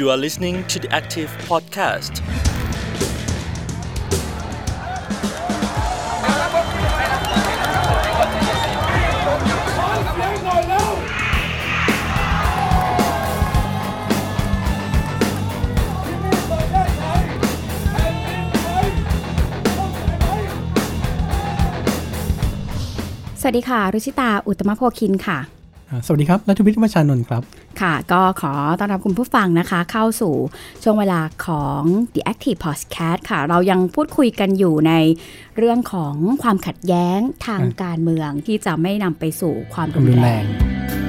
You are listening to the Active Podcast. Sawasdee สวัสดีค่ะ รุชิตา อุตมะโพคินค่ะอ่าสวัสดีครับรัฐวิทย์วชานนท์ครับ ค่ะ ก็ขอต้อนรับคุณผู้ฟังนะคะ เข้าสู่ช่วงเวลาของ The Active Podcast ค่ะ เรายังพูดคุยกันอยู่ในเรื่องของความขัดแย้งทางครับการเมืองที่จะไม่นำไปสู่ความความรุรุนนแรแรง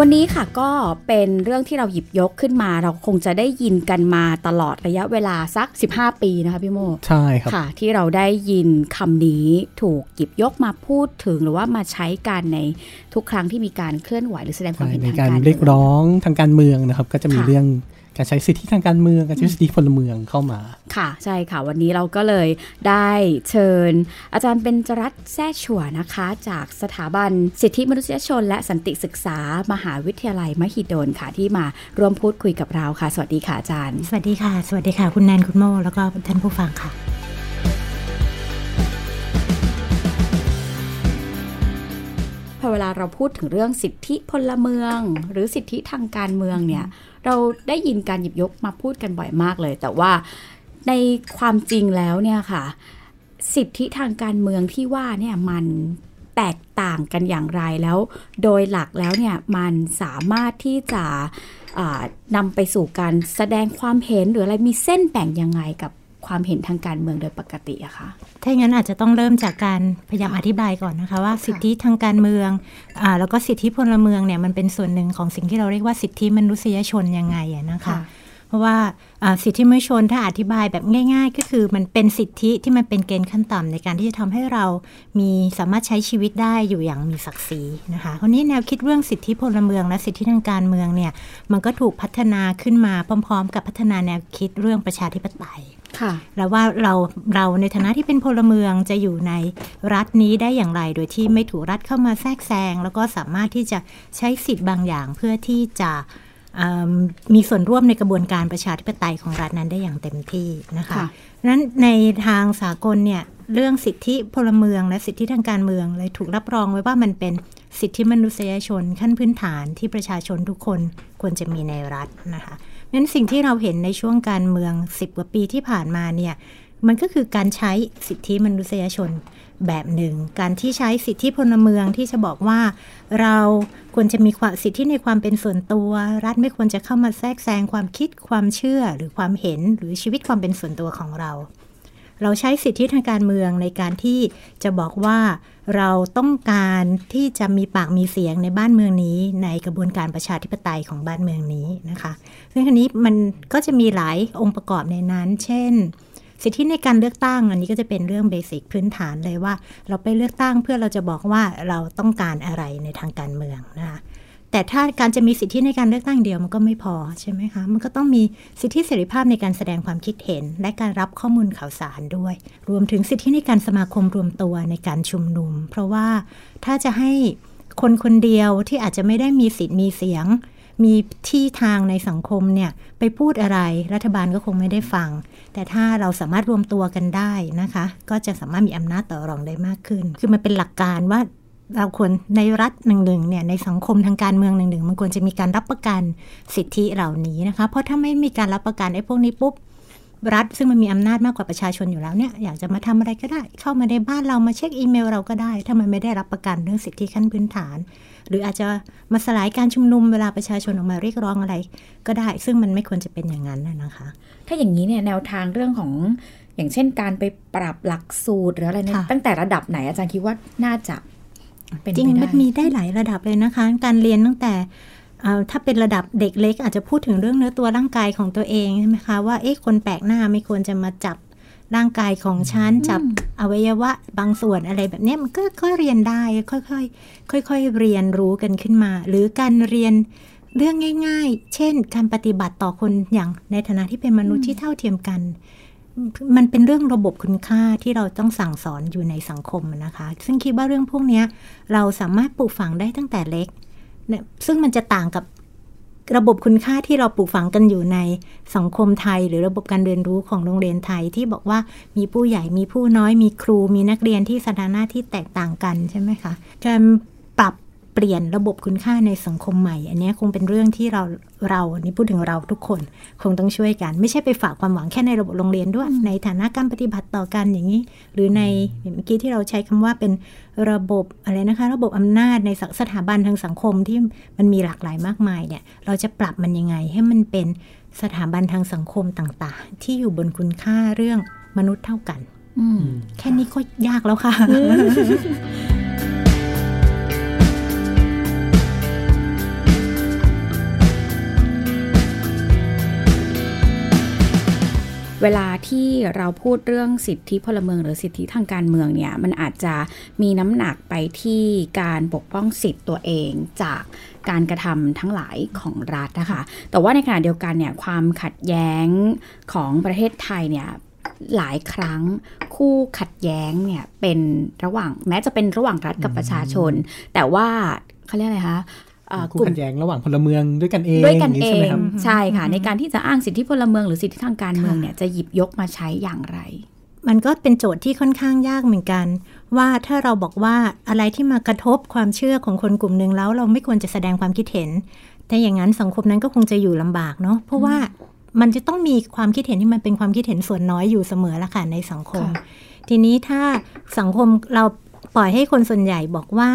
วันนี้ค่ะก็เป็นเรื่องที่เราหยิบยกขึ้นมา เราคงจะได้ยินกันมาตลอดระยะเวลาสัก 15 ปีนะคะพี่โมใช่ครับค่ะ ที่เราได้ยินคำนี้ถูกหยิบยกมาพูดถึงหรือว่ามาใช้กันในทุกครั้งที่มีการเคลื่อนไหวหรือแสดงความใช่เห็นในทางการการเรียกร้องทางการเมืองนะครับ ก็จะมีค่ะเรื่อง การใช้สิทธิทางการเมืองการใช้สิทธิพลเมืองเข้ามา ค่ะใช่ค่ะวันนี้เราก็เลยได้เชิญ อาจารย์เป็นจรัตน์แซ่ชัวนะคะ จากสถาบันสิทธิมนุษยชน และสันติศึกษามหาวิทยาลัยมหิดลค่ะที่มาร่วมพูดคุยกับเราค่ะ สวัสดีค่ะอาจารย์ สวัสดีค่ะ สวัสดีค่ะ คุณแนนคุณโมแล้วก็ท่านผู้ฟังค่ะ พอเวลาเราพูดถึงเรื่องสิทธิพลเมือง หรือสิทธิทางการเมืองเนี่ยเราได้ยินการหยิบยกมาพูดกันบ่อยมากเลย แต่ว่าในความจริงแล้วเนี่ยค่ะ สิทธิทางการเมืองที่ว่าเนี่ยมันแตกต่างกันอย่างไรแล้ว โดยหลักแล้วเนี่ยมันสามารถที่จะนำไปสู่การแสดงความเห็นหรืออะไรมีเส้นแบ่งยังไงกับ ความเห็นทางการเมืองโดยปกติอะคะถ้าอย่างนั้นอาจจะต้องเริ่มจากการพยายามอธิบายก่อนนะคะว่าสิทธิทางการเมืองอ่าแล้วก็สิทธิพลเมืองเนี่ยมันเป็นส่วนหนึ่งของสิ่งที่เราเรียกว่าสิทธิมนุษยชนยังไงอะนะคะค่ะเพราะว่าอ่าสิทธิมนุษยชนถ้าอธิบายแบบง่าย ๆ ก็คือมันเป็นสิทธิที่มันเป็นเกณฑ์ขั้นต่ำในการที่จะทำให้เรามีสามารถใช้ชีวิตได้อยู่อย่างมีศักดิ์ศรีนะคะคราวนี้แนวคิดเรื่องสิทธิพลเมืองและสิทธิทางการเมืองเนี่ยมันก็ถูกพัฒนาขึ้นมาพร้อม ๆ กับพัฒนาแนวคิดเรื่องประชาธิปไตยค่ะ แล้วว่าเราเราในฐานะที่เป็นพลเมืองจะอยู่ในรัฐนี้ได้อย่างไร โดยที่ไม่ถูกรัฐเข้ามาแทรกแซง แล้วก็สามารถที่จะใช้สิทธิ์บางอย่างเพื่อที่จะเอิ่มมีส่วนร่วมในกระบวนการประชาธิปไตยของรัฐนั้นได้อย่างเต็มที่นะคะค่ะเพราะฉะนั้นในทางสากลเนี่ยเรื่องสิทธิพลเมืองและสิทธิทางการเมืองเลยถูกรับรองไว้ว่ามันเป็นสิทธิมนุษยชนขั้นพื้นฐานที่ประชาชนทุกคนควรจะมีในรัฐนะคะ เพราะฉะนั้นสิ่งที่เราเห็นในช่วงการเมือง 10 กว่าปีที่ผ่านมาเนี่ยมันก็คือการใช้สิทธิมนุษยชนแบบหนึ่ง การที่ใช้สิทธิพลเมืองที่จะบอกว่า เราควรจะมีความสิทธิในความเป็นส่วนตัว รัฐไม่ควรจะเข้ามาแทรกแซงความคิดความเชื่อหรือความเห็นหรือชีวิตความเป็นส่วนตัวของเรา เราใช้สิทธิทางการเมืองในการที่จะบอกว่าเราต้องการที่จะมีปากมีเสียงในบ้านเมืองนี้ ในกระบวนการประชาธิปไตยของบ้านเมืองนี้นะคะซึ่งอันนี้มันก็จะมีหลายองค์ประกอบในนั้น เช่น สิทธิในการเลือกตั้งอันนี้ก็จะเป็นเรื่องเบสิกพื้นฐานเลยว่า เราไปเลือกตั้งเพื่อเราจะบอกว่าเราต้องการอะไรในทางการเมืองนะคะ แต่ถ้าการจะมีสิทธิในการเลือกตั้งเดียวมันก็ไม่พอใช่ไหมคะ มันก็ต้องมีสิทธิเสรีภาพในการแสดงความคิดเห็น และการรับข้อมูลข่าวสารด้วย รวมถึงสิทธิในการสมาคมรวมตัวในการชุมนุม เพราะว่าถ้าจะให้คนคนเดียวที่อาจจะไม่ได้มีสิทธิ์มีเสียง มีที่ทางในสังคมเนี่ยไปพูดอะไรรัฐบาลก็คงไม่ได้ฟัง แต่ถ้าเราสามารถรวมตัวกันได้นะคะ ก็จะสามารถมีอำนาจต่อรองได้มากขึ้น คือมันเป็นหลักการว่า เราควรในรัฐหนึ่งๆเนี่ยในสังคมทางการเมืองหนึ่งๆมันควรจะมีการรับประกันสิทธิเหล่านี้นะคะ เพราะถ้าไม่มีการรับประกันไอ้พวกนี้ปุ๊บรัฐซึ่งมันมีอำนาจมากกว่าประชาชนอยู่แล้วเนี่ยอยากจะมาทำอะไรก็ได้ เข้ามาในบ้านเรามาเช็คอีเมลเราก็ได้ ถ้ามันไม่ได้รับประกันเรื่องสิทธิขั้นพื้นฐาน หรืออาจจะมาสลายการชุมนุมเวลาประชาชนออกมาเรียกร้องอะไร ก็ได้ ซึ่งมันไม่ควรจะเป็นอย่างนั้นน่ะนะคะ ถ้าอย่างนี้เนี่ยแนวทางเรื่องของอย่างเช่นการไปปรับหลักสูตรหรืออะไรเนี่ยค่ะตั้งแต่ระดับไหนอาจารย์คิดว่าน่าจะเป็น จริงไปได้มันมีได้หลายระดับเลยนะคะ การเรียนตั้งแต่เอ่อถ้าเป็นระดับเด็กเล็ก อาจจะพูดถึงเรื่องเนื้อตัวร่างกายของตัวเองใช่ไหมคะว่าเอ๊ะคนแปลกหน้าไม่ควรจะมาจับร่างกายของฉันจับอวัยวะบางส่วนอะไรแบบเนี้ยมันก็ก็เรียนได้ค่อยๆค่อย ๆ เรียนรู้กันขึ้นมา หรือการเรียนเรื่องง่าย ๆ เช่น การปฏิบัติต่อคนอย่างในฐานะที่เป็นมนุษย์ที่เท่าเทียมกัน มันเป็นเรื่องระบบคุณค่าที่เราต้องสั่งสอนอยู่ในสังคมนะคะ ซึ่งคิดว่าเรื่องพวกนี้เราสามารถปลูกฝังได้ตั้งแต่เล็กเนี่ยซึ่งมันจะต่างกับระบบคุณค่าที่เราปลูกฝังกันอยู่ในสังคมไทย หรือระบบการเรียนรู้ของโรงเรียนไทยที่บอกว่ามีผู้ใหญ่มีผู้น้อยมีครูมีนักเรียนที่สถานะที่แตกต่างกันใช่ไหมคะการ ปรับเปลี่ยนระบบคุณค่าในสังคมใหม่ อันนี้คงเป็นเรื่องที่เราเราอันนี้พูดถึงเราทุกคน คงต้องช่วยกัน ไม่ใช่ไปฝากความหวังแค่ในระบบโรงเรียนด้วย ในฐานะการปฏิบัติต่อกันอย่างนี้ หรือในเมื่อกี้ที่เราใช้คำว่าเป็นระบบอะไรนะคะ ระบบอำนาจในสถาบันทางสังคมที่มันมีหลากหลายมากมายเนี่ย เราจะปรับมันยังไง ให้มันเป็นสถาบันทางสังคมต่างๆ ที่อยู่บนคุณค่าเรื่องมนุษย์เท่ากันอืมแค่นี้ก็ยากแล้วค่ะ เวลาที่เราพูดเรื่องสิทธิพลเมืองหรือสิทธิทางการเมืองเนี่ยมันอาจจะมีน้ำหนักไปที่การปกป้องสิทธิ์ตัวเองจากการกระทำทั้งหลายของรัฐนะคะ แต่ว่าในขณะเดียวกันเนี่ยความขัดแย้งของประเทศไทยเนี่ยหลายครั้งคู่ขัดแย้งเนี่ยเป็นระหว่างแม้จะเป็นระหว่างรัฐกับประชาชน แต่ว่าเขาเรียกอะไรคะ คู่กลุ่มขัดแย้งระหว่างพลเมืองด้วยกันเองด้วยกันย่าเอใช่ไหมงครับใช่ค่ะ ในการที่จะอ้างสิทธิพลเมืองหรือสิทธิทางการเมืองเนี่ยจะหยิบยกมาใช้อย่างไร มันก็เป็นโจทย์ที่ค่อนข้างยากเหมือนกัน ว่าถ้าเราบอกว่าอะไรที่มากระทบความเชื่อของคนกลุ่มหนึ่งแล้วเราไม่ควรจะแสดงความคิดเห็นแต่อย่างนั้นสังคมนั้นก็คงจะอยู่ลำบากเนาะเพราะว่ามันจะต้องมีความคิดเห็นที่มันเป็นความคิดเห็นส่วนน้อยอยู่เสมอละค่ะในสังคมค่ะทีนี้ถ้าสังคมเรา ปล่อยให้คนส่วนใหญ่บอกว่า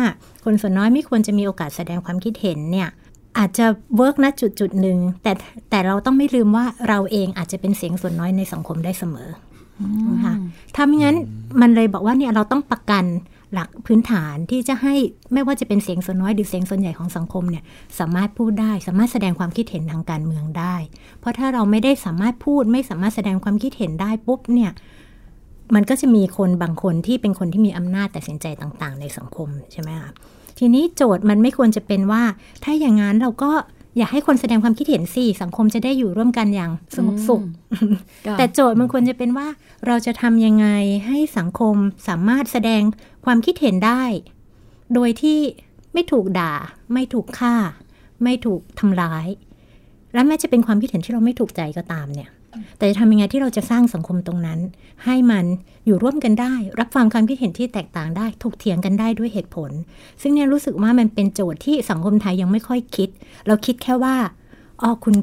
คนส่วนน้อยไม่ควรจะมีโอกาสแสดงความคิดเห็นเนี่ยอาจจะเวิร์กณจุดจุดๆหนึ่งแต่แต่เราต้องไม่ลืมว่าเราเองอาจจะเป็นเสียงส่วนน้อยในสังคมได้เสมออนะคะถ้าไม่งั้นมันเลยบอกว่าเนี่ยเราต้องประกันหลักพื้นฐานที่จะให้ไม่ว่าจะเป็นเสียงส่วนน้อยหรือเสียงส่วนใหญ่ของสังคมเนี่ยสามารถพูดได้ สามารถแสดงความคิดเห็นทางการเมืองได้ เพราะถ้าเราไม่ได้สามารถพูดไม่สามารถแสดงความคิดเห็นได้ปุ๊บเนี่ย มันก็จะมีคนบางคนที่เป็นคนที่มีอำนาจตัดสินใจต่างๆ ในสังคมใช่ไหมคะทีนี้โจทย์มันไม่ควรจะเป็นว่า ถ้าอย่างนั้นเราก็อยากให้คนแสดงความคิดเห็นสิสังคมจะได้อยู่ร่วมกันอย่างสงบสุข แต่โจทย์มันควรจะเป็นว่า เราจะทำยังไงให้สังคมสามารถแสดงความคิดเห็นได้ โดยที่ไม่ถูกด่า ไม่ถูกฆ่า ไม่ถูกทำร้าย และแม้จะเป็นความคิดเห็นที่เราไม่ถูกใจก็ตามเนี่ย แต่จะทำยังไงที่เราจะสร้างสังคมตรงนั้น ให้มันอยู่ร่วมกันได้ รับฟังความคิดเห็นที่แตกต่างได้ถกเถียงกันได้ด้วยเหตุผล ซึ่งเนี่ยรู้สึกว่ามันเป็นโจทย์ที่สังคมไทยยังไม่ค่อยคิด เราคิดแค่ว่าอ๋อคุณ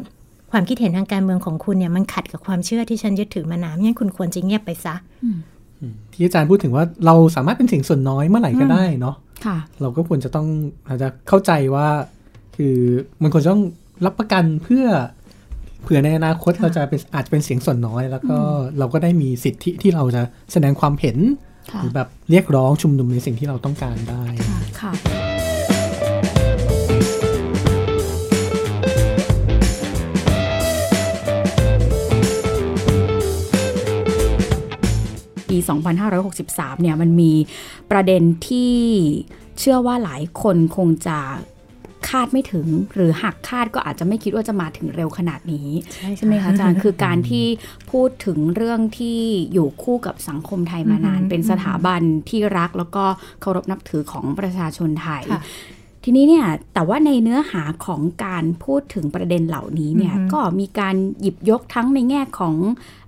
ความคิดเห็นทางการเมืองของคุณเนี่ยมันขัดกับความเชื่อที่ฉันยึดถือมานานงั้นคุณควรจะเงียบไปซะที่อาจารย์พูดถึงว่าเราสามารถเป็นเสียงส่วนน้อยเมื่อไหร่ก็ได้เนาะค่ะเราก็ควรจะต้องอาจจะเข้าใจว่า คือมันควรจะต้องรับประกันเพื่อ เผื่อในอนาคตเราจะเป็นอาจจะเป็นเสียงส่วนน้อย แล้วก็เราก็ได้มีสิทธิที่เราจะแสดงความเห็นค่ะหรือแบบเรียกร้องชุมนุมในสิ่งที่เราต้องการได้ค่ะปี 2563 เนี่ยมันมีประเด็นที่เชื่อว่าหลายคนคงจะ คาดไม่ถึง หรือหากคาดก็อาจจะไม่คิดว่าจะมาถึงเร็วขนาดนี้ ใช่ไหมคะอาจารย์คือการที่พูดถึงเรื่องที่อยู่คู่กับสังคมไทยมานานอือฮึเป็นสถาบันที่รักแล้วก็เคารพนับถือของประชาชนไทยค่ะทีนี้เนี่ยแต่ว่าในเนื้อหาของการพูดถึงประเด็นเหล่านี้เนี่ยอือฮึก็มีการหยิบยกทั้งในแง่ของ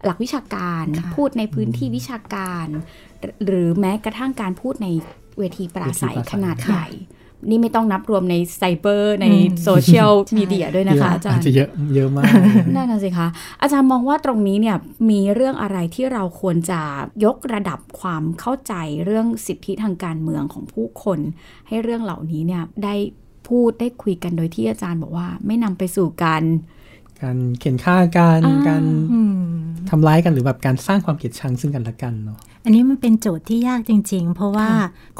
หลักวิชาการค่ะพูดในพื้นที่วิชาการ หรือแม้กระทั่งการพูดในเวทีปราศรัยเวทีปราศัยขนาดใหญ่ นี่ไม่ต้องนับรวมในไซเบอร์ในโซเชียลมีเดียด้วยนะคะอาจารอาจารย์จะเยอะเยอะมากนั่นน่ะสิคะอาจารย์มองว่าตรงนี้เนี่ยมีเรื่องอะไรที่เราควรจะยกระดับความเข้าใจเรื่องสิทธิทางการเมืองของผู้คน ให้เรื่องเหล่านี้เนี่ยได้พูดได้คุยกันโดยที่อาจารย์บอกว่าไม่นำไปสู่การการเขียนฆ่ากันอ่าการอืมทำร้ายกันหรือแบบการสร้างความเกลียดชังซึ่งกันและกันเนาะ อันนี้มันเป็นโจทย์ที่ยากจริง ๆ เพราะว่า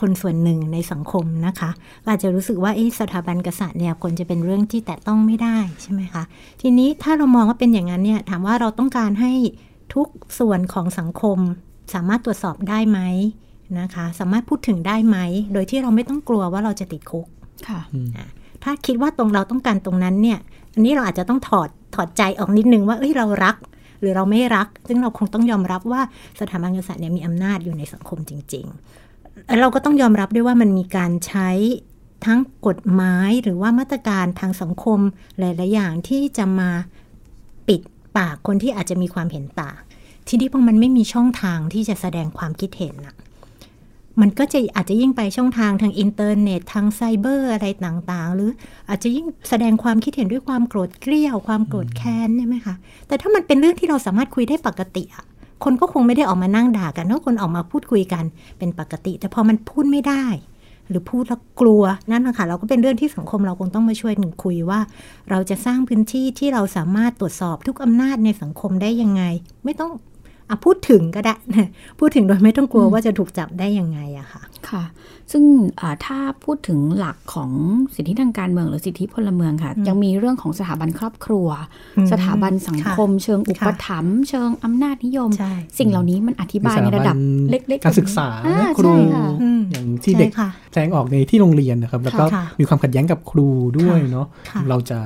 คนส่วนหนึ่งในสังคมนะคะก็อาจจะรู้สึกว่าเอ๊ะสถาบันกษัตริย์เนี่ยควรจะเป็นเรื่องที่แตะต้องไม่ได้ใช่ไหมคะ ทีนี้ถ้าเรามองว่าเป็นอย่างนั้นเนี่ยถามว่าเราต้องการให้ทุกส่วนของสังคม สามารถตรวจสอบได้ไหมนะคะ สามารถพูดถึงได้ไหม โดยที่เราไม่ต้องกลัวว่าเราจะติดคุกค่ะถ้าคิดว่าตรงเราต้องการตรงนั้นเนี่ย อันนี้เราอาจจะต้องถอดถอดใจออกนิดนึงว่าเอ้ยเรารัก หรือเราไม่รัก ซึ่งเราคงต้องยอมรับว่าสถาบันกษัตริย์เนี่ยมีอำนาจอยู่ในสังคมจริง ๆ เราก็ต้องยอมรับด้วยว่ามันมีการใช้ทั้งกฎหมายหรือว่ามาตรการทางสังคมหลาย ๆ อย่างที่จะมาปิดปากคนที่อาจจะมีความเห็นต่าง ทีนี้พอมันไม่มีช่องทางที่จะแสดงความคิดเห็นอะ มันก็จะอาจจะยิ่งไปช่องทางทางอินเทอร์เน็ตทางไซเบอร์อะไรต่างๆ หรืออาจจะยิ่งแสดงความคิดเห็นด้วยความโกรธเกรี้ยว ความโกรธแค้นใช่ไหมคะแต่ถ้ามันเป็นเรื่องที่เราสามารถคุยได้ปกติอะคนก็คงไม่ได้ออกมานั่งด่ากันเนอะคนออกมาพูดคุยกันเป็นปกติ แต่พอมันพูดไม่ได้ หรือพูดแล้วกลัวนั่นนะคะเราก็เป็นเรื่องที่สังคมเราคงต้องมาช่วยกันคุยว่า เราจะสร้างพื้นที่ที่เราสามารถตรวจสอบทุกอำนาจในสังคมได้ยังไง ไม่ต้อง อะพูดถึงก็ได้ พูดถึงโดยไม่ต้องกลัวว่าจะถูกจับได้ยังไงอะค่ะ ค่ะ ซึ่งอ่าถ้าพูดถึงหลักของสิทธิทางการเมืองหรือสิทธิพลเมืองค่ะ ยังมีเรื่องของสถาบันครอบครัวอืมสถาบันสังคม เชิงอุปถัมภ์เชิงอำนาจนิยมใช่สิ่งเหล่านี้มันอธิบายในระดับเล็กๆการศึกษาอ่ครูใช่ค่ะอืมอย่างที่เด็กใช่ค่ะแสดงออกในที่โรงเรียนนะครับ แล้วก็ค่ะมีความขัดแย้งกับครูด้วยเนาะค่ะเราจะ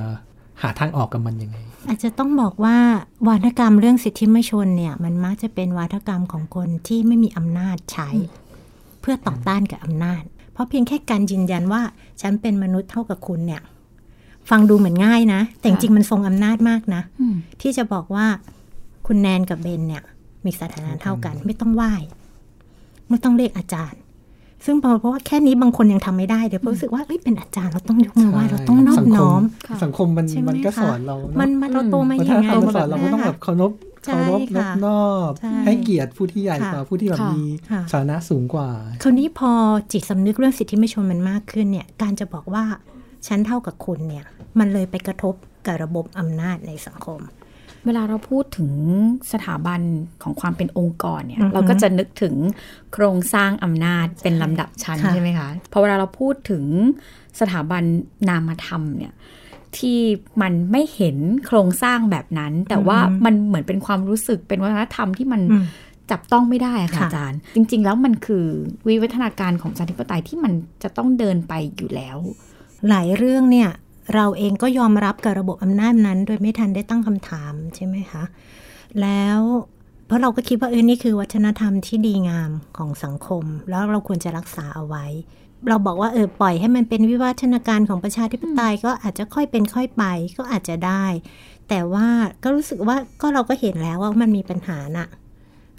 หาทางออกกับมันยังไง อาจจะต้องบอกว่าวาทกรรมเรื่องสิทธิมชนเนี่ย มันมักจะเป็นวาทกรรมของคนที่ไม่มีอำนาจใช้ เพื่อต่อต้านกับอำนาจ เพราะเพียงแค่การยืนยันว่า ฉันเป็นมนุษย์เท่ากับคุณเนี่ย ฟังดูเหมือนง่ายนะ แต่จริงๆมันทรงอำนาจมากนะอืมที่จะบอกว่าคุณแนนกับเบนเนี่ย มีสถานะเท่ากัน ไม่ต้องไหว้ไม่ต้องเรียกอาจารย์ ซึ่งเพราะว่าแค่นี้บางคนยังทำไม่ได้เดี๋ยวเพราะรู้สึกว่าเอ้ยเป็นอาจารย์เราต้องยกมือไหว้เราต้องนอบสังคน้อมค่ะสังคมมันใช่ไหมมันก็คะสอนเราเนอะมันมันเราโตมาวัอฒย่างนไงธรรมมันสอนเราก็ต้องแบบเคารพใช่เคารพนค่ะบนอบใช่ให้เกียรติผู้ที่ใหญ่ค่ะกว่าผู้ที่แบบค่ะมีค่ะฐานะสูงกว่า คราวนี้พอจิตสำนึกเรื่องสิทธิมนุษยชนมันมากขึ้นเนี่ยการจะบอกว่าฉันเท่ากับคุณเนี่ยมันเลยไปกระทบกับระบบอำนาจในสังคม เวลาเราพูดถึงสถาบันของความเป็นองค์กรเนี่ยอือฮึเราก็จะนึกถึงโครงสร้างอำนาจเป็นลำดับชั้นค่ะใช่ไหมคะพอเวลาเราพูดถึงสถาบันนามธรรมเนี่ยที่มันไม่เห็นโครงสร้างแบบนั้น แต่ว่ามันเหมือนเป็นความรู้สึกเป็นวัฒนธรรมที่มันอืมจับต้องไม่ได้อะค่ะค่ะอาจารย์ จริง ๆ แล้วมันคือวิวัฒนาการของประชาธิปไตยที่มันจะต้องเดินไปอยู่แล้ว หลายเรื่องเนี่ย เราเองก็ยอมรับกับระบบอำนาจนั้น โดยไม่ทันได้ตั้งคำถามใช่ไหมคะ แล้วเพราะเราก็คิดว่าเออนี่คือวัฒนธรรมที่ดีงามของสังคม แล้วเราควรจะรักษาเอาไว้ เราบอกว่าเออปล่อยให้มันเป็นวิวัฒนาการของประชาธิปไตยก็อาจจะค่อยเป็นค่อยไปก็อาจจะได้ แต่ว่าก็รู้สึกว่าก็เราก็เห็นแล้วว่ามันมีปัญหาน่ะ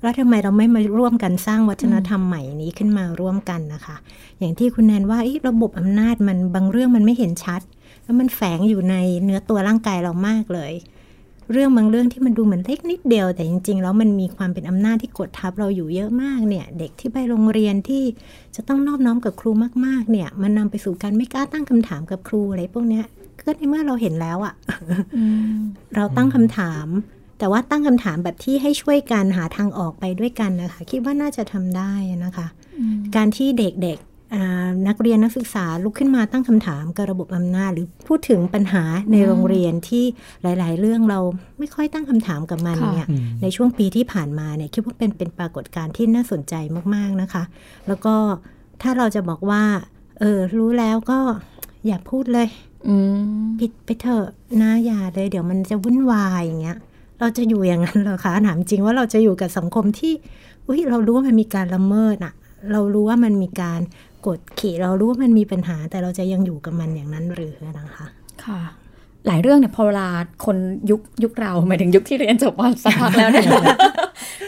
แล้วทำไมเราไม่มาร่วมกันสร้างวัฒนธรรมใหม่นี้ขึ้นมาร่วมกันนะคะ อย่างที่คุณแนนว่าระบบอำนาจมันบางเรื่องมันไม่เห็นชัด แล้วมันแฝงอยู่ในเนื้อตัวร่างกายเรามากเลย เรื่องบางเรื่องที่มันดูเหมือนเล็กนิดเดียว แต่จริง ๆ แล้วมันมีความเป็นอำนาจที่กดทับเราอยู่เยอะมากเนี่ย เด็กที่ไปโรงเรียนที่จะต้องนอบน้อมกับครูมาก ๆ เนี่ย มันนำไปสู่การไม่กล้าตั้งคำถามกับครูอะไรพวกเนี้ยก็ในเมื่อเราเห็นแล้วอะเราตั้งคำถาม แต่ว่าตั้งคำถามแบบที่ให้ช่วยกันหาทางออกไปด้วยกันนะคะ คิดว่าน่าจะทำได้นะคะ การที่เด็กๆอ่า นักเรียนนักศึกษาลุกขึ้นมาตั้งคำถามกับระบบอำนาจ หรือพูดถึงปัญหาในโรงเรียนที่หลาย ๆ เรื่องเราไม่ค่อยตั้งคำถามกับมันค่ะเนี่ยอืมในช่วงปีที่ผ่านมาเนี่ยคิดว่าเป็นเป็นปรากฏการณ์ที่น่าสนใจมาก ๆ นะคะ แล้วก็ถ้าเราจะบอกว่าเออรู้แล้วก็อย่าพูดเลยอืมปิดไปเถอะนะอย่าเลย เดี๋ยวมันจะวุ่นวายอย่างเงี้ยเราจะอยู่อย่างนั้นเหรอคะถามจริงว่าเราจะอยู่กับสังคมที่อุ้ยเรารู้ว่ามันมีการละเมิดอะเรารู้ว่ามันมีการ กดขี่เรารู้ว่ามันมีปัญหา แต่เราจะยังอยู่กับมันอย่างนั้นหรือนะคะค่ะ หลายเรื่องเนี่ยพอเวลาคนยุคยุคเราหมายถึงยุคที่เรียนจบมาสักพักแล้วเนี่ย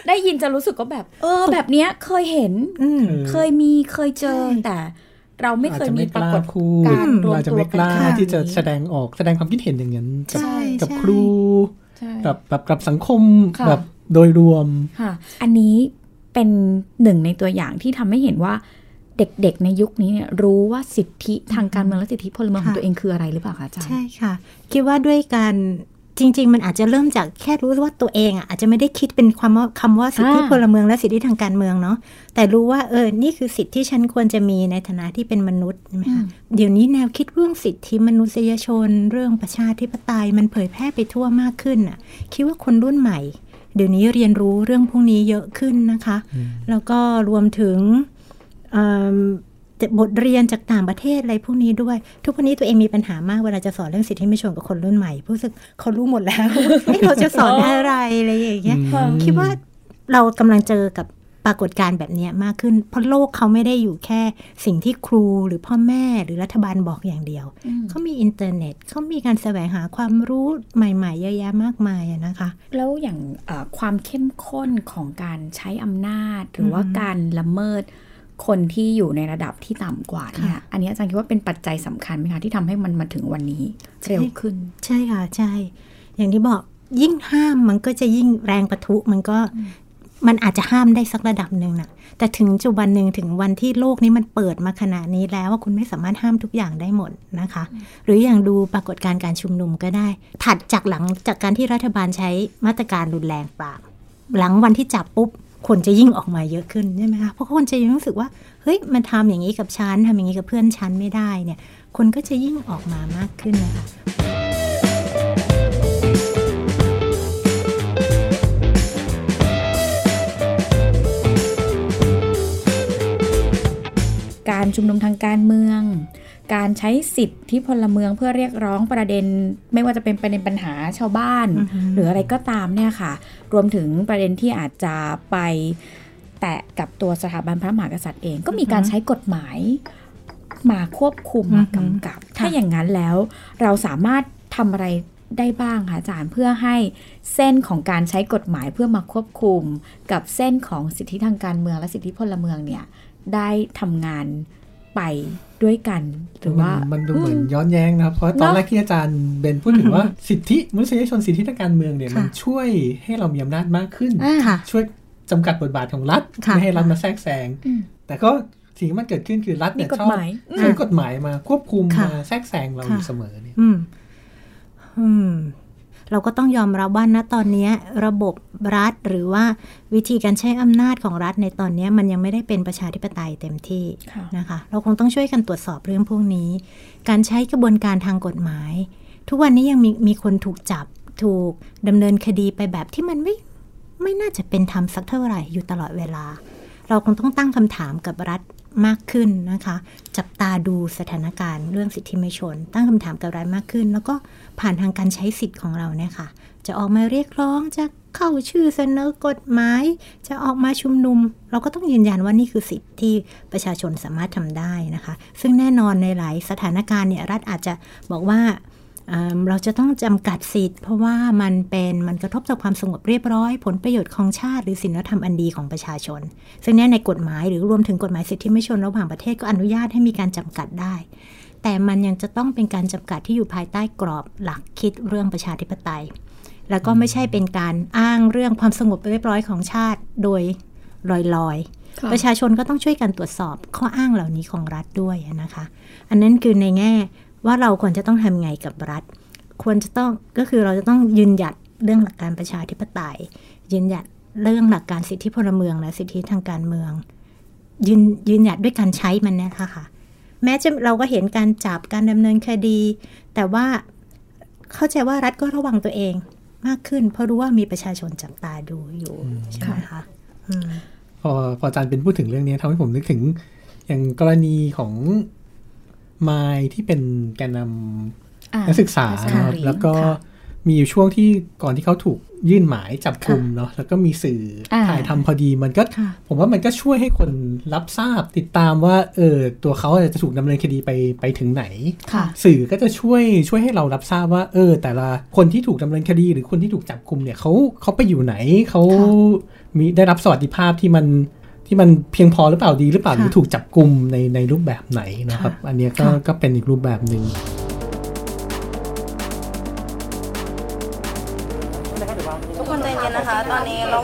ได้ยินจะรู้สึกก็แบบ เออ แบบเนี้ยเคยเห็นอืมเคยมีเคยเจอใช่แต่เราไม่เคยมีปรากฏพูดการรวมอาจจะตัวไม่กักนล้าขนาดที่จะนี้แสดงออกแสดงความคิดเห็นอย่างนั้นกับใช่กับใช่ครูใช่กับกับกับสังคมค่ะแบบโดยรวมค่ะ อันนี้เป็นหนึ่งในตัวอย่างที่ทำให้เห็นว่า เด็กๆในยุคนี้เนี่ยรู้ว่าสิทธิทางการเมืองและสิทธิพลเมืองของค่ะตัวเองคืออะไรหรือเปล่าคะอาจารย์ใช่ค่ะ คิดว่าด้วยการจริง ๆ มันอาจจะเริ่มจากแค่รู้ว่าตัวเองอะอาจจะไม่ได้คิดเป็นความว่าคำว่าสิทธิอ่าพลเมืองและสิทธิทางการเมืองเนาะแต่รู้ว่าเออนี่คือสิทธิที่ฉันควรจะมีในฐานะที่เป็นมนุษย์ใช่ไหมคะเดี๋ยวนี้แนวคิดเรื่องสิทธิมนุษยชน เรื่องประชาธิปไตยมันเผยแพร่ไปทั่วมากขึ้นอะ คิดว่าคนรุ่นใหม่ เดี๋ยวนี้เรียนรู้เรื่องพวกนี้เยอะขึ้นนะคะ แล้วก็รวมถึงเอิ่ม บทเรียนจากต่างประเทศอะไรพวกนี้ด้วย ทุกวันนี้ตัวเองมีปัญหามากเวลาจะสอนเรื่องสิทธิมนุษยชนกับคนรุ่นใหม่รู้สึกเขารู้หมดแล้วเอ๊ะเราจะสอนอะไรอะไรอย่างเงี้ยอืมคิดว่าเรากำลังเจอกับปรากฏการณ์แบบเนี้ยมากขึ้น เพราะโลกเขาไม่ได้อยู่แค่สิ่งที่ครูหรือพ่อแม่หรือรัฐบาลบอกอย่างเดียว เขามีอินเทอร์เน็ต เขามีการแสวงหาความรู้ใหม่ๆ เยอะแยะมากมายอะนะคะ แล้วอย่างเอ่อความเข้มข้นของการใช้อำนาจ หรือว่าอือฮึการละเมิด คนที่อยู่ในระดับที่ต่ำกว่าเนี่ยค่ะอันนี้อาจารย์คิดว่าเป็นปัจจัยสำคัญไหมคะที่ทำให้มันมาถึงวันนี้เร็วขึ้น ใช่ค่ะใช่ อย่างที่บอกยิ่งห้ามมันก็จะยิ่งแรงประทุมันก็มันอาจจะห้ามได้สักระดับหนึ่งนะแต่ถึงจุบันหนึ่งถึงวันที่โลกนี้มันเปิดมาขนาดนี้แล้วว่าคุณไม่สามารถห้ามทุกอย่างได้หมดนะคะ หรืออย่างดูปรากฏการณ์การชุมนุมก็ได้ ถัดจากหลังจากการที่รัฐบาลใช้มาตรการรุนแรงปราบหลังวันที่จับปุ๊บ คนจะยิ่งออกมาเยอะขึ้นใช่ไหมคะ เพราะคนจะยิ่งรู้สึกว่า เฮ้ย มันทำอย่างนี้กับฉันทำอย่างนี้กับเพื่อนฉันไม่ได้เนี่ย คนก็จะยิ่งออกมามากขึ้นนะคะ การชุมนุมทางการเมือง การใช้สิทธิพลเมืองเพื่อเรียกร้องประเด็น ไม่ว่าจะเป็นประเด็นปัญหาชาวบ้านอือฮึหรืออะไรก็ตามเนี่ยค่ะ รวมถึงประเด็นที่อาจจะไปแตะกับตัวสถาบันพระมหากษัตริย์เอง ก็มีการใช้กฎหมายมาควบคุมมากำกับ ถ้าอย่างนั้นแล้วเราสามารถทำอะไรได้บ้างคะอาจารย์เพื่อให้เส้นของการใช้กฎหมายเพื่อมาควบคุม กับเส้นของสิทธิทางการเมืองและสิทธิพลเมืองเนี่ย ได้ทำงานไปด้วยกันหรือว่านมันดูเหมือนย้อนแย้งนะครับ เพราะตอนเนอะแรกที่อาจารย์เบนพูดถึงว่าสิทธิมนุษยชนสิทธิทางการเมืองเนี่ยค่ะมันช่วยให้เรามีอำนาจมากขึ้นอ่าค่ะช่วยจำกัดบทบาทของรัฐค่ะไม่ให้รัฐมาแทรกแซงอืมแต่ก็สิ่งที่มันเกิดขึ้นคือรัฐเนี่ยมีกฎชอบหมายใช้กฎหมายมาควบคุมค่ะมาแทรกแซงเราค่ะอยู่เสมอเนี่ยอืมอืมเราก็ต้องยอมรับว่าณตอนเนี้ยระบบ รัฐ หรือว่าวิธีการใช้อำนาจของรัฐในตอนเนี้ยมันยังไม่ได้เป็นประชาธิปไตยเต็มที่ค่ะนะคะ เราคงต้องช่วยกันตรวจสอบเรื่องพวกนี้ การใช้กระบวนการทางกฎหมาย ทุกวันนี้ยังมีมีคนถูกจับถูกดำเนินคดีไปแบบที่มันไม่ไม่น่าจะเป็นธรรมสักเท่าไหร่อยู่ตลอดเวลา เราคงต้องตั้งคำถามกับรัฐมากขึ้นนะคะ จับตาดูสถานการณ์เรื่องสิทธิมนุษยชน ตั้งคำถามกับรัฐมากขึ้น แล้วก็ผ่านทางการใช้สิทธิ์ของเราเนี่ยค่ะ จะออกมาเรียกร้องจะ เข้าชื่อเสนอกฎหมาย จะออกมาชุมนุม เราก็ต้องยืนยันว่านี่คือสิทธิที่ประชาชนสามารถทำได้นะคะ ซึ่งแน่นอนในหลายสถานการณ์เนี่ยรัฐอาจจะบอกว่าเราจะต้องจำกัดสิทธิ์ เพราะว่ามันเป็นมันกระทบต่อความสงบเรียบร้อย ผลประโยชน์ของชาติ หรือศีลธรรมอันดีของประชาชน ซึ่งเนี่ยในกฎหมายหรือรวมถึงกฎหมายสิทธิมนุษยชนระหว่างประเทศก็อนุญาตให้มีการจำกัดได้ แต่มันยังจะต้องเป็นการจำกัดที่อยู่ภายใต้กรอบหลักคิดเรื่องประชาธิปไตย แล้วก็ไม่ใช่เป็นการอ้างเรื่องความสงบเรียบร้อยของชาติโดยลอยๆ ประชาชนก็ต้องช่วยกันตรวจสอบข้ออ้างเหล่านี้ของรัฐด้วยนะคะ อันนั้นคือในแง่ว่าเราควรจะต้องทำไงกับรัฐ ควรจะต้องก็คือเราจะต้องยืนหยัดเรื่องหลักการประชาธิปไตย ยืนหยัดเรื่องหลักการสิทธิพลเมืองและสิทธิทางการเมือง ยืนยืนหยัดด้วยการใช้มันเนะคะค่ะ แม้จะเราก็เห็นการจับการดำเนินคดี แต่ว่าเข้าใจว่ารัฐก็ระวังตัวเอง มากขึ้น เพราะรู้ว่ามีประชาชนจับตาดูอยู่ใช่ไหมคะอืมพอพออาจารย์เป็นพูดถึงเรื่องนี้ทำให้ผมนึกถึง อย่างกรณีของมายที่เป็นแกนนำอ่านักศึกษานักศึกษานะครับหญิงแล้วก็ค่ะ มีอยู่ช่วงที่ก่อนที่เขาถูกยื่นหมายจับกลุ่มเนาะแล้วก็มีสื่ออาถ่ายทำพอดีมันก็ค่ะผมว่ามันก็ช่วยให้คนรับทราบติดตามว่าเออตัวเขาจะถูกดำเนินคดีไปไปถึงไหนค่ะสื่อก็จะช่วยช่วยให้เรารับทราบว่า เออ แต่ละคนที่ถูกดำเนินคดี หรือคนที่ถูกจับกลุ่มเนี่ยเขาเขาไปอยู่ไหนเขามีได้รับสวัสดิภาพที่มันที่มันเพียงพอหรือเปล่าดีหรือเปล่าค่ะหรือถูกจับกลุ่มในในรูปแบบไหนนะครับ อันเนี้ยก็ค่ะก็เป็นอีกรูปแบบหนึ่ง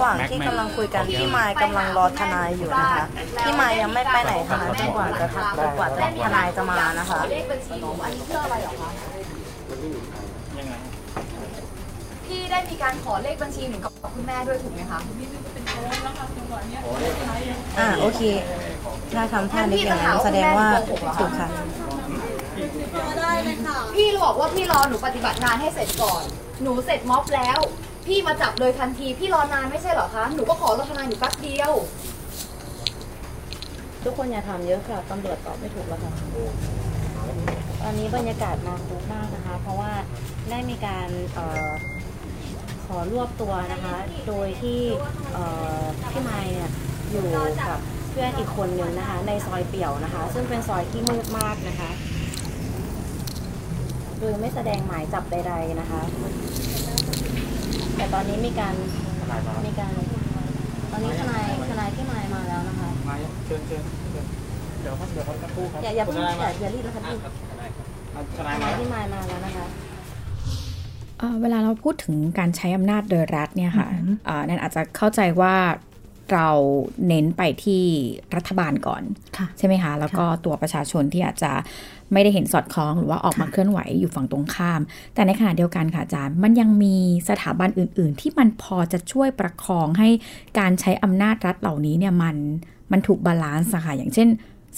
ว่างที่กำลังคุยกันพี่มายกำลังรอทนายอยู่นะคะ พี่มายยังไม่ไปไหนทนายจนกว่าจะทักจนกว่าจะทนายจะมานะคะพี่ได้มีการขอเลขบัญชีหนึ่งกับคุณแม่ด้วยถูกไหมคะอ่าโอเค ถ้าทำท่านี้อย่างนั้นแสดงว่าถูกค่ะ พี่บอกว่าพี่รอหนูปฏิบัติงานให้เสร็จก่อน หนูเสร็จม็อบแล้ว พี่มาจับเลยทันทีพี่รอนานไม่ใช่เหรอคะหนูก็ขอรอทนายหนูแป๊บเดียว ทุกคนอย่าถามเยอะค่ะตำรวจตอบไม่ถูกแล้วค่ะตอนนี้บรรยากาศมาคุกมากนะคะ เพราะว่าได้มีการเออขอรวบตัวนะคะ โดยที่เอ่อพี่ไมค์เนี่ยอยู่กับเพื่อนอีกคนหนึ่งนะคะ ในซอยเปี่ยวนะคะ ซึ่งเป็นซอยที่มืดมากนะคะโดยไม่แสดงหมายจับใด ๆนะคะ แต่ตอนนี้มีการมีการ ตอนนี้ทนายทนายที่มายมาแล้วนะคะมาเชิญเชิญเชิญเดี๋ยวครับเดี๋ยวครับครู่ครับอย่าอย่าเพิ่งคุณทนอย่ามาอย่ารีบนะคะพี่ททนายนายมาที่มายมาแล้วนะคะเอ่อเวลาเราพูดถึงการใช้อำนาจโดยรัฐเนี่ยค่ะอือหือเอ่อนั่นอาจจะเข้าใจว่า เราเน้นไปที่รัฐบาลก่อนค่ะใช่ไหมคะ แล้วก็ตัวประชาชนที่อาจจะไม่ได้เห็นสอดคล้องหรือว่าออกมาค่ะเคลื่อนไหวอยู่ฝั่งตรงข้าม แต่ในขณะเดียวกันค่ะอาจารย์ มันยังมีสถาบันอื่น ๆ ที่มันพอจะช่วยประคองให้การใช้อำนาจรัฐเหล่านี้เนี่ยมันมันถูก balance อะค่ะอย่างเช่น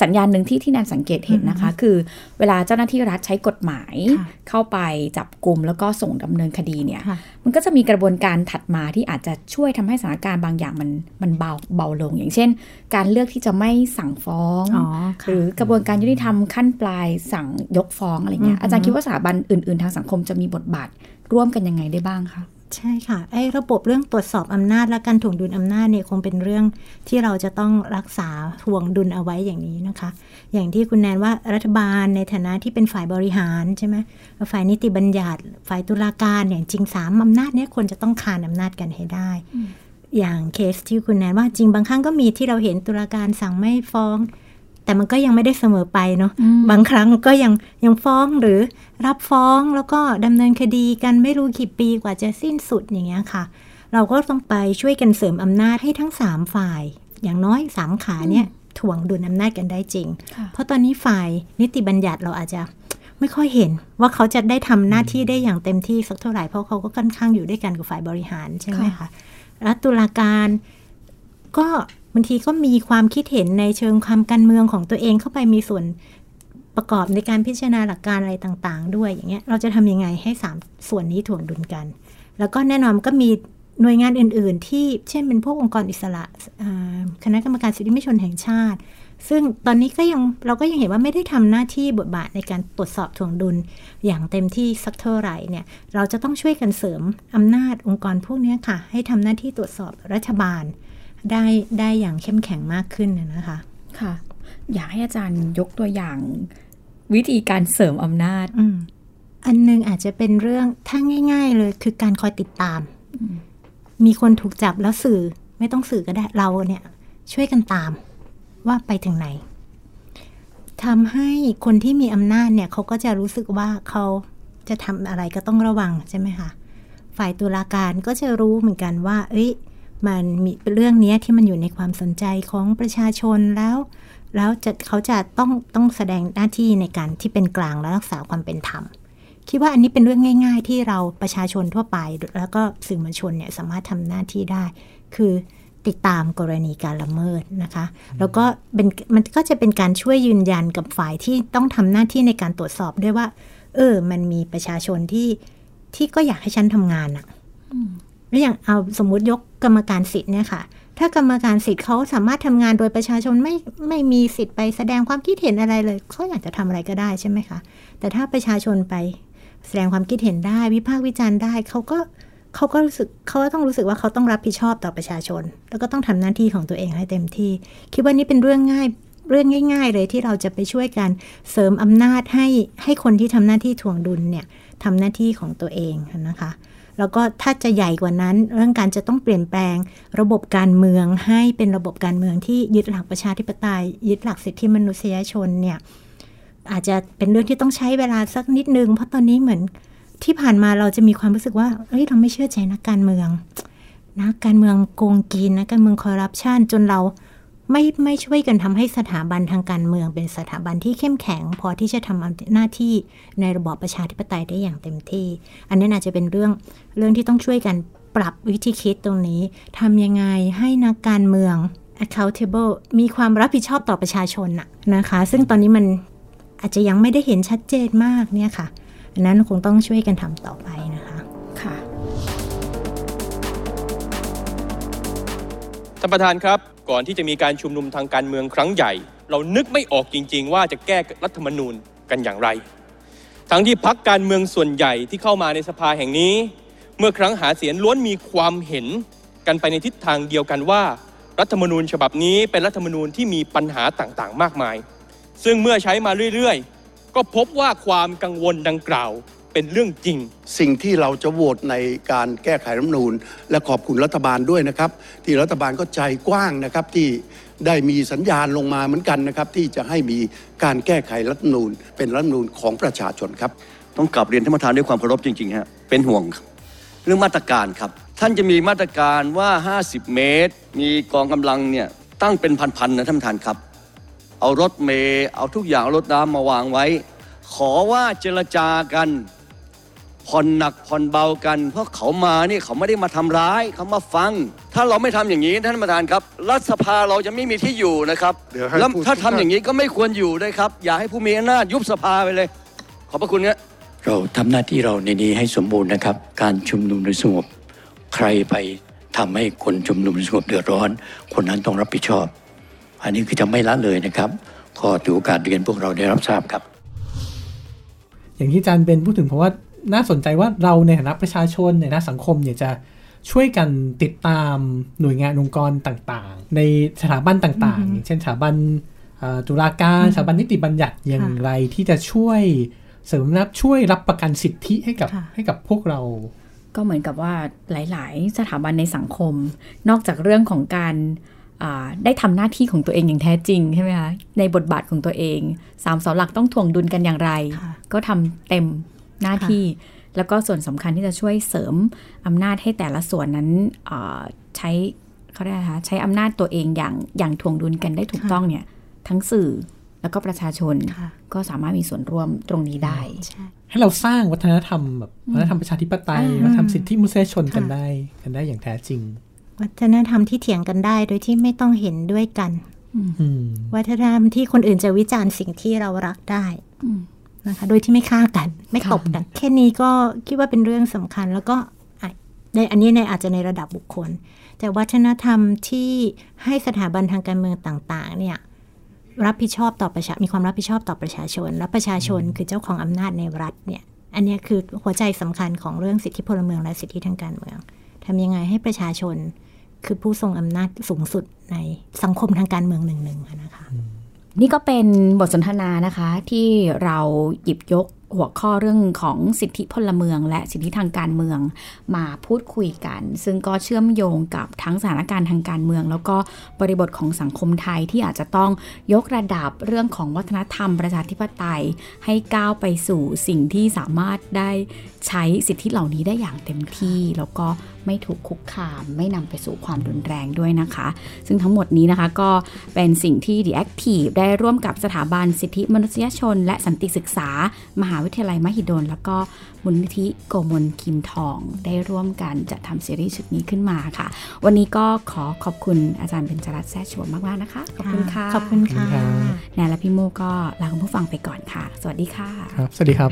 สัญญาณหนึ่งที่ที่แนนสังเกตเห็นนะคะ คือเวลาเจ้าหน้าที่รัฐใช้กฎหมายค่ะเข้าไปจับกลุ่มแล้วก็ส่งดำเนินคดีเนี่ยค่ะมันก็จะมีกระบวนการถัดมาที่อาจจะช่วยทำให้สถานการณ์บางอย่างมันมันเบาเบาลง อย่างเช่น การเลือกที่จะไม่สั่งฟ้องอ๋อหค่ะรือกระบวนการยุติธรรมขั้นปลายสั่งยกฟ้องอะไรเงี้ยอือฮึอาจารย์คิดว่าสถาบันอื่น ๆ ทางสังคมจะมีบทบาทร่วมกันยังไงได้บ้างคะ ใช่ค่ะ ไอ้ระบบเรื่องตรวจสอบอำนาจและการถ่วงดุลอำนาจเนี่ยคงเป็นเรื่องที่เราจะต้องรักษาถ่วงดุลเอาไว้อย่างนี้นะคะ อย่างที่คุณแนนว่ารัฐบาลในฐานะที่เป็นฝ่ายบริหารใช่ไหมแล้วฝ่ายนิติบัญญัติ ฝ่ายตุลาการอย่างจริงสามอำนาจเนี่ยควรจะต้องคานอำนาจกันให้ได้ อย่างเคสที่คุณแนนว่าจริงบางครั้งก็มีที่เราเห็นตุลาการสั่งไม่ฟ้อง แต่มันก็ยังไม่ได้เสมอไปเนาะบางครั้งก็ยังยังฟ้องหรือรับฟ้องแล้วก็ดำเนินคดีกันไม่รู้กี่ปีกว่าจะสิ้นสุดอย่างเงี้ยค่ะ เราก็ต้องไปช่วยกันเสริมอำนาจให้ทั้งสามฝ่าย อย่างน้อยสามขาเนี่ยถ่วงดุลอำนาจกันได้จริงค่ะเพราะตอนนี้ฝ่ายนิติบัญญัติเราอาจจะไม่ค่อยเห็นว่าเขาจะได้ทำหน้าที่ได้อย่างเต็มที่สักเท่าไหร่เพราะเขาก็ค่อนข้างอยู่ด้วยกันกับฝ่ายบริหารใช่ไหมคะ แล้วตุลาการก็ บางทีก็มีความคิดเห็นในเชิงความการเมืองของตัวเองเข้าไปมีส่วนประกอบในการพิจารณาหลักการอะไรต่างๆ ด้วยอย่างเงี้ยเราจะทำยังไงให้สามส่วนนี้ถ่วงดุลกัน แล้วก็แน่นอนก็มีหน่วยงานอื่น ๆ ที่เช่นเป็นพวกองค์กรอิสระคณะกรรมการสิทธิมนุษยชนแห่งชาติ ซึ่งตอนนี้ก็ยังเราก็ยังเห็นว่าไม่ได้ทำหน้าที่บทบาทในการตรวจสอบถ่วงดุลอย่างเต็มที่สักเท่าไหร่เนี่ยเราจะต้องช่วยกันเสริมอำนาจองค์กรพวกนี้ค่ะ ให้ทำหน้าที่ตรวจสอบรัฐบาล ได้ได้อย่างเข้มแข็งมากขึ้นน่ะนะคะค่ะ อยากให้อาจารย์ยกตัวอย่างวิธีการเสริมอำนาจอืมอันหนึงอาจจะเป็นเรื่องถ้าง่าย ๆ เลยคือการคอยติดตาม มีคนถูกจับแล้วสื่อไม่ต้องสื่อก็ได้เราเนี่ย ช่วยกันตามว่าไปถึงไหนทำให้คนที่มีอำนาจเนี่ยเขาก็จะรู้สึกว่าเขาจะทำอะไรก็ต้องระวังใช่ไหมคะฝ่ายตุลาการก็จะรู้เหมือนกันว่า เอ้ย มันมีเรื่องนี้ที่มันอยู่ในความสนใจของประชาชนแล้ว แล้วจะเขาจะต้องต้องแสดงหน้าที่ในการที่เป็นกลางและรักษาความเป็นธรรมคิดว่าอันนี้เป็นเรื่องง่าย ๆ ที่เราประชาชนทั่วไป แล้วก็สื่อมวลชนเนี่ยสามารถทำหน้าที่ได้ คือติดตามกรณีการละเมิดนะคะ แล้วก็เป็นมันก็จะเป็นการช่วยยืนยันกับฝ่ายที่ต้องทำหน้าที่ในการตรวจสอบด้วยว่า เออ มันมีประชาชนที่ที่ก็อยากให้ฉันทำงานอะ แล้วอย่างเอาสมมุติยกกรรมการสิทธิ์เนี่ยค่ะ ถ้ากรรมการสิทธิ์เขาสามารถทำงานโดยประชาชนไม่ไม่มีสิทธิ์ไปแสดงความคิดเห็นอะไรเลยเขาอยากจะทำอะไรก็ได้ใช่ไหมคะ แต่ถ้าประชาชนไปแสดงความคิดเห็นได้วิพากษ์วิจารณ์ได้เขาก็เขาก็รู้สึกเขาก็ต้องรู้สึกว่าเขาต้องรับผิดชอบต่อประชาชน แล้วก็ต้องทำหน้าที่ของตัวเองให้เต็มที่ คิดว่านี่เป็นเรื่องง่ายเรื่องง่าย ๆ เลยที่เราจะไปช่วยกันเสริมอำนาจให้ให้คนที่ทำหน้าที่ถ่วงดุลเนี่ยทำหน้าที่ของตัวเองนะคะ แล้วก็ถ้าจะใหญ่กว่านั้น เรื่องการจะต้องเปลี่ยนแปลงระบบการเมืองให้เป็นระบบการเมืองที่ยึดหลักประชาธิปไตย ยึดหลักสิทธิมนุษยชนเนี่ยอาจจะเป็นเรื่องที่ต้องใช้เวลาสักนิดนึง เพราะตอนนี้เหมือนที่ผ่านมาเราจะมีความรู้สึกว่าเฮ้ยเราไม่เชื่อใจนักการเมืองนักการเมืองโกงกินนักการเมืองคอร์รัปชันจนเรา ไม่ไม่ช่วยกันทำให้สถาบันทางการเมือง เป็นสถาบันที่เข้มแข็ง พอที่จะทำหน้าที่ในระบอบประชาธิปไตยได้อย่างเต็มที่ อันนี้อาจจะเป็นเรื่องเรื่องที่ต้องช่วยกันปรับวิธีคิดตรงนี้ทำยังไงให้นักการเมือง accountable มีความรับผิดชอบต่อประชาชนน่ะนะคะ ซึ่งตอนนี้มันอาจจะยังไม่ได้เห็นชัดเจนมากเนี่ยค่ะอันนั้นคงต้องช่วยกันทำต่อไปนะคะค่ะท่านประธานครับ ก่อนที่จะมีการชุมนุมทางการเมืองครั้งใหญ่ เรานึกไม่ออกจริง ๆ ว่าจะแก้รัฐธรรมนูญกันอย่างไร ทั้งที่พักการเมืองส่วนใหญ่ที่เข้ามาในสภาแห่งนี้ เมื่อครั้งหาเสียงล้วนมีความเห็นกันไปในทิศทางเดียวกันว่า รัฐธรรมนูญฉบับนี้เป็นรัฐธรรมนูญที่มีปัญหาต่างๆ มากมาย ซึ่งเมื่อใช้มาเรื่อยๆ ก็พบว่าความกังวลดังกล่าว เป็นเรื่องจริง สิ่งที่เราจะโหวตในการแก้ไขรัฐธรรมนูญ และขอบคุณรัฐบาลด้วยนะครับ ที่รัฐบาลก็ใจกว้างนะครับที่ได้มีสัญญาณลงมาเหมือนกันนะครับที่จะให้มีการแก้ไขรัฐธรรมนูญ เป็นรัฐธรรมนูญของประชาชนครับ ต้องกลับเรียนท่านประธานด้วยความเคารพจริงๆฮะเป็นห่วงครับเรื่องมาตรการครับ ท่านจะมีมาตรการว่า 50 เมตร มีกองกำลังเนี่ยตั้งเป็นพันๆนะท่านประธานครับ เอารถเมย์เอาทุกอย่างเอารถน้ำมาวางไว้ ขอว่าเจรจากัน ผ่อนหนักผ่อนเบากัน เพราะเขามานี่เขาไม่ได้มาทำร้ายเขามาฟัง ถ้าเราไม่ทำอย่างนี้ท่านประธานครับ รัฐสภาเราจะไม่มีที่อยู่นะครับเดี๋ยวให้แล้วผู้ถ้าทำอย่างนี้ก็ไม่ควรอยู่ด้วยครับ อย่าให้ผู้มีอำนาจยุบสภาไปเลย ขอบพระคุณครับเราทำหน้าที่เราในนี้ให้สมบูรณ์นะครับ การชุมนุมโดยสงบใครไปทำให้คนชุมนุมโดยสงบเดือดร้อน คนนั้นต้องรับผิดชอบ อันนี้คือจะไม่ละเลยนะครับขอถือโอกาสเรียนพวกเราได้รับทราบครับ อย่างที่อาจารย์เป็นพูดถึงเพราะว่า น่าสนใจว่าเราในฐานะประชาชนในฐานะสังคมเนี่ยจะช่วยกันติดตามหน่วยงานองค์กรต่างๆ ในสถาบันต่างๆ อย่างเช่นสถาบันเอ่อตุลาการสถาบันนิติบัญญัติอย่างไรที่จะช่วยเสริมรับช่วยรับประกันสิทธิให้กับค่ะให้กับพวกเรา ก็เหมือนกับว่าหลาย ๆ สถาบันในสังคม นอกจากเรื่องของการอ่าได้ทำหน้าที่ของตัวเองอย่างแท้จริงใช่ไหมคะในบทบาทของตัวเองสามเสาหลักต้องถ่วงดุลกันอย่างไรค่ะก็ทำเต็ม หน้าที่ แล้วก็ส่วนสำคัญที่จะช่วยเสริมอำนาจให้แต่ละส่วนนั้นอ่าใช้เขาเรียกอะไรคะใช้อำนาจตัวเองอย่างอย่างถ่วงดุลกันได้ถูกต้องเนี่ยทั้งสื่อแล้วก็ประชาชนค่ะก็สามารถมีส่วนร่วมตรงนี้ได้ใช่ให้เราสร้างวัฒนธรรมแบบวัฒนธรรมประชาธิปไตยอ่าวัฒนธรรมสิทธิมนุษยชนกันค่ะได้กันได้อย่างแท้จริง วัฒนธรรมที่เถียงกันได้โดยที่ไม่ต้องเห็นด้วยกันอืมวัฒนธรรมที่คนอื่นจะวิจารณ์สิ่งที่เรารักได้อืม นะคะ โดยที่ไม่ฆ่ากัน ไม่ค่ะตบกัน แค่นี้ก็คิดว่าเป็นเรื่องสำคัญ แล้วก็อะในอันนี้ในอาจจะในระดับบุคคล แต่วัฒนธรรมที่ให้สถาบันทางการเมืองต่างๆ เนี่ยรับผิดชอบต่อประชา มีความรับผิดชอบต่อประชาชน และประชาชนคือเจ้าของอำนาจในรัฐเนี่ย อันเนี้ยคือหัวใจสำคัญของเรื่องสิทธิพลเมืองและสิทธิทางการเมืองทำยังไงให้ประชาชนคือผู้ทรงอำนาจสูงสุดในสังคมทางการเมืองหนึ่งๆอะนะคะ นี่ก็เป็นบทสนทนานะคะที่เราหยิบยกหัวข้อเรื่องของสิทธิพลเมือง และสิทธิทางการเมืองมาพูดคุยกัน ซึ่งก็เชื่อมโยงกับทั้งสถานการณ์ทางการเมือง แล้วก็บริบทของสังคมไทยที่อาจจะต้องยกระดับเรื่องของวัฒนธรรมประชาธิปไตย ให้ก้าวไปสู่สิ่งที่สามารถได้ใช้สิทธิเหล่านี้ได้อย่างเต็มที่ แล้วก็ไม่ถูกคุกคาม ไม่นำไปสู่ความรุนแรงด้วยนะคะ ซึ่งทั้งหมดนี้นะคะก็เป็นสิ่งที่ The Active ได้ร่วมกับสถาบันสิทธิมนุษยชน และสันติศึกษา มหาวิทยาลัยมหิดล แล้วก็มูลนิธิโกมลคิมทอง ได้ร่วมกันจัดทำซีรีส์ชุดนี้ขึ้นมาค่ะ วันนี้ก็ขอขอบคุณอาจารย์เบญจรัตน์แซ่ชวนมากๆนะคะ ขอบคุณค่ะ ขอบคุณค่ะขอบคุณครับแนนและพี่โมก็ลาคุณผู้ฟังไปก่อนค่ะ สวัสดีค่ะ ครับ สวัสดีครับ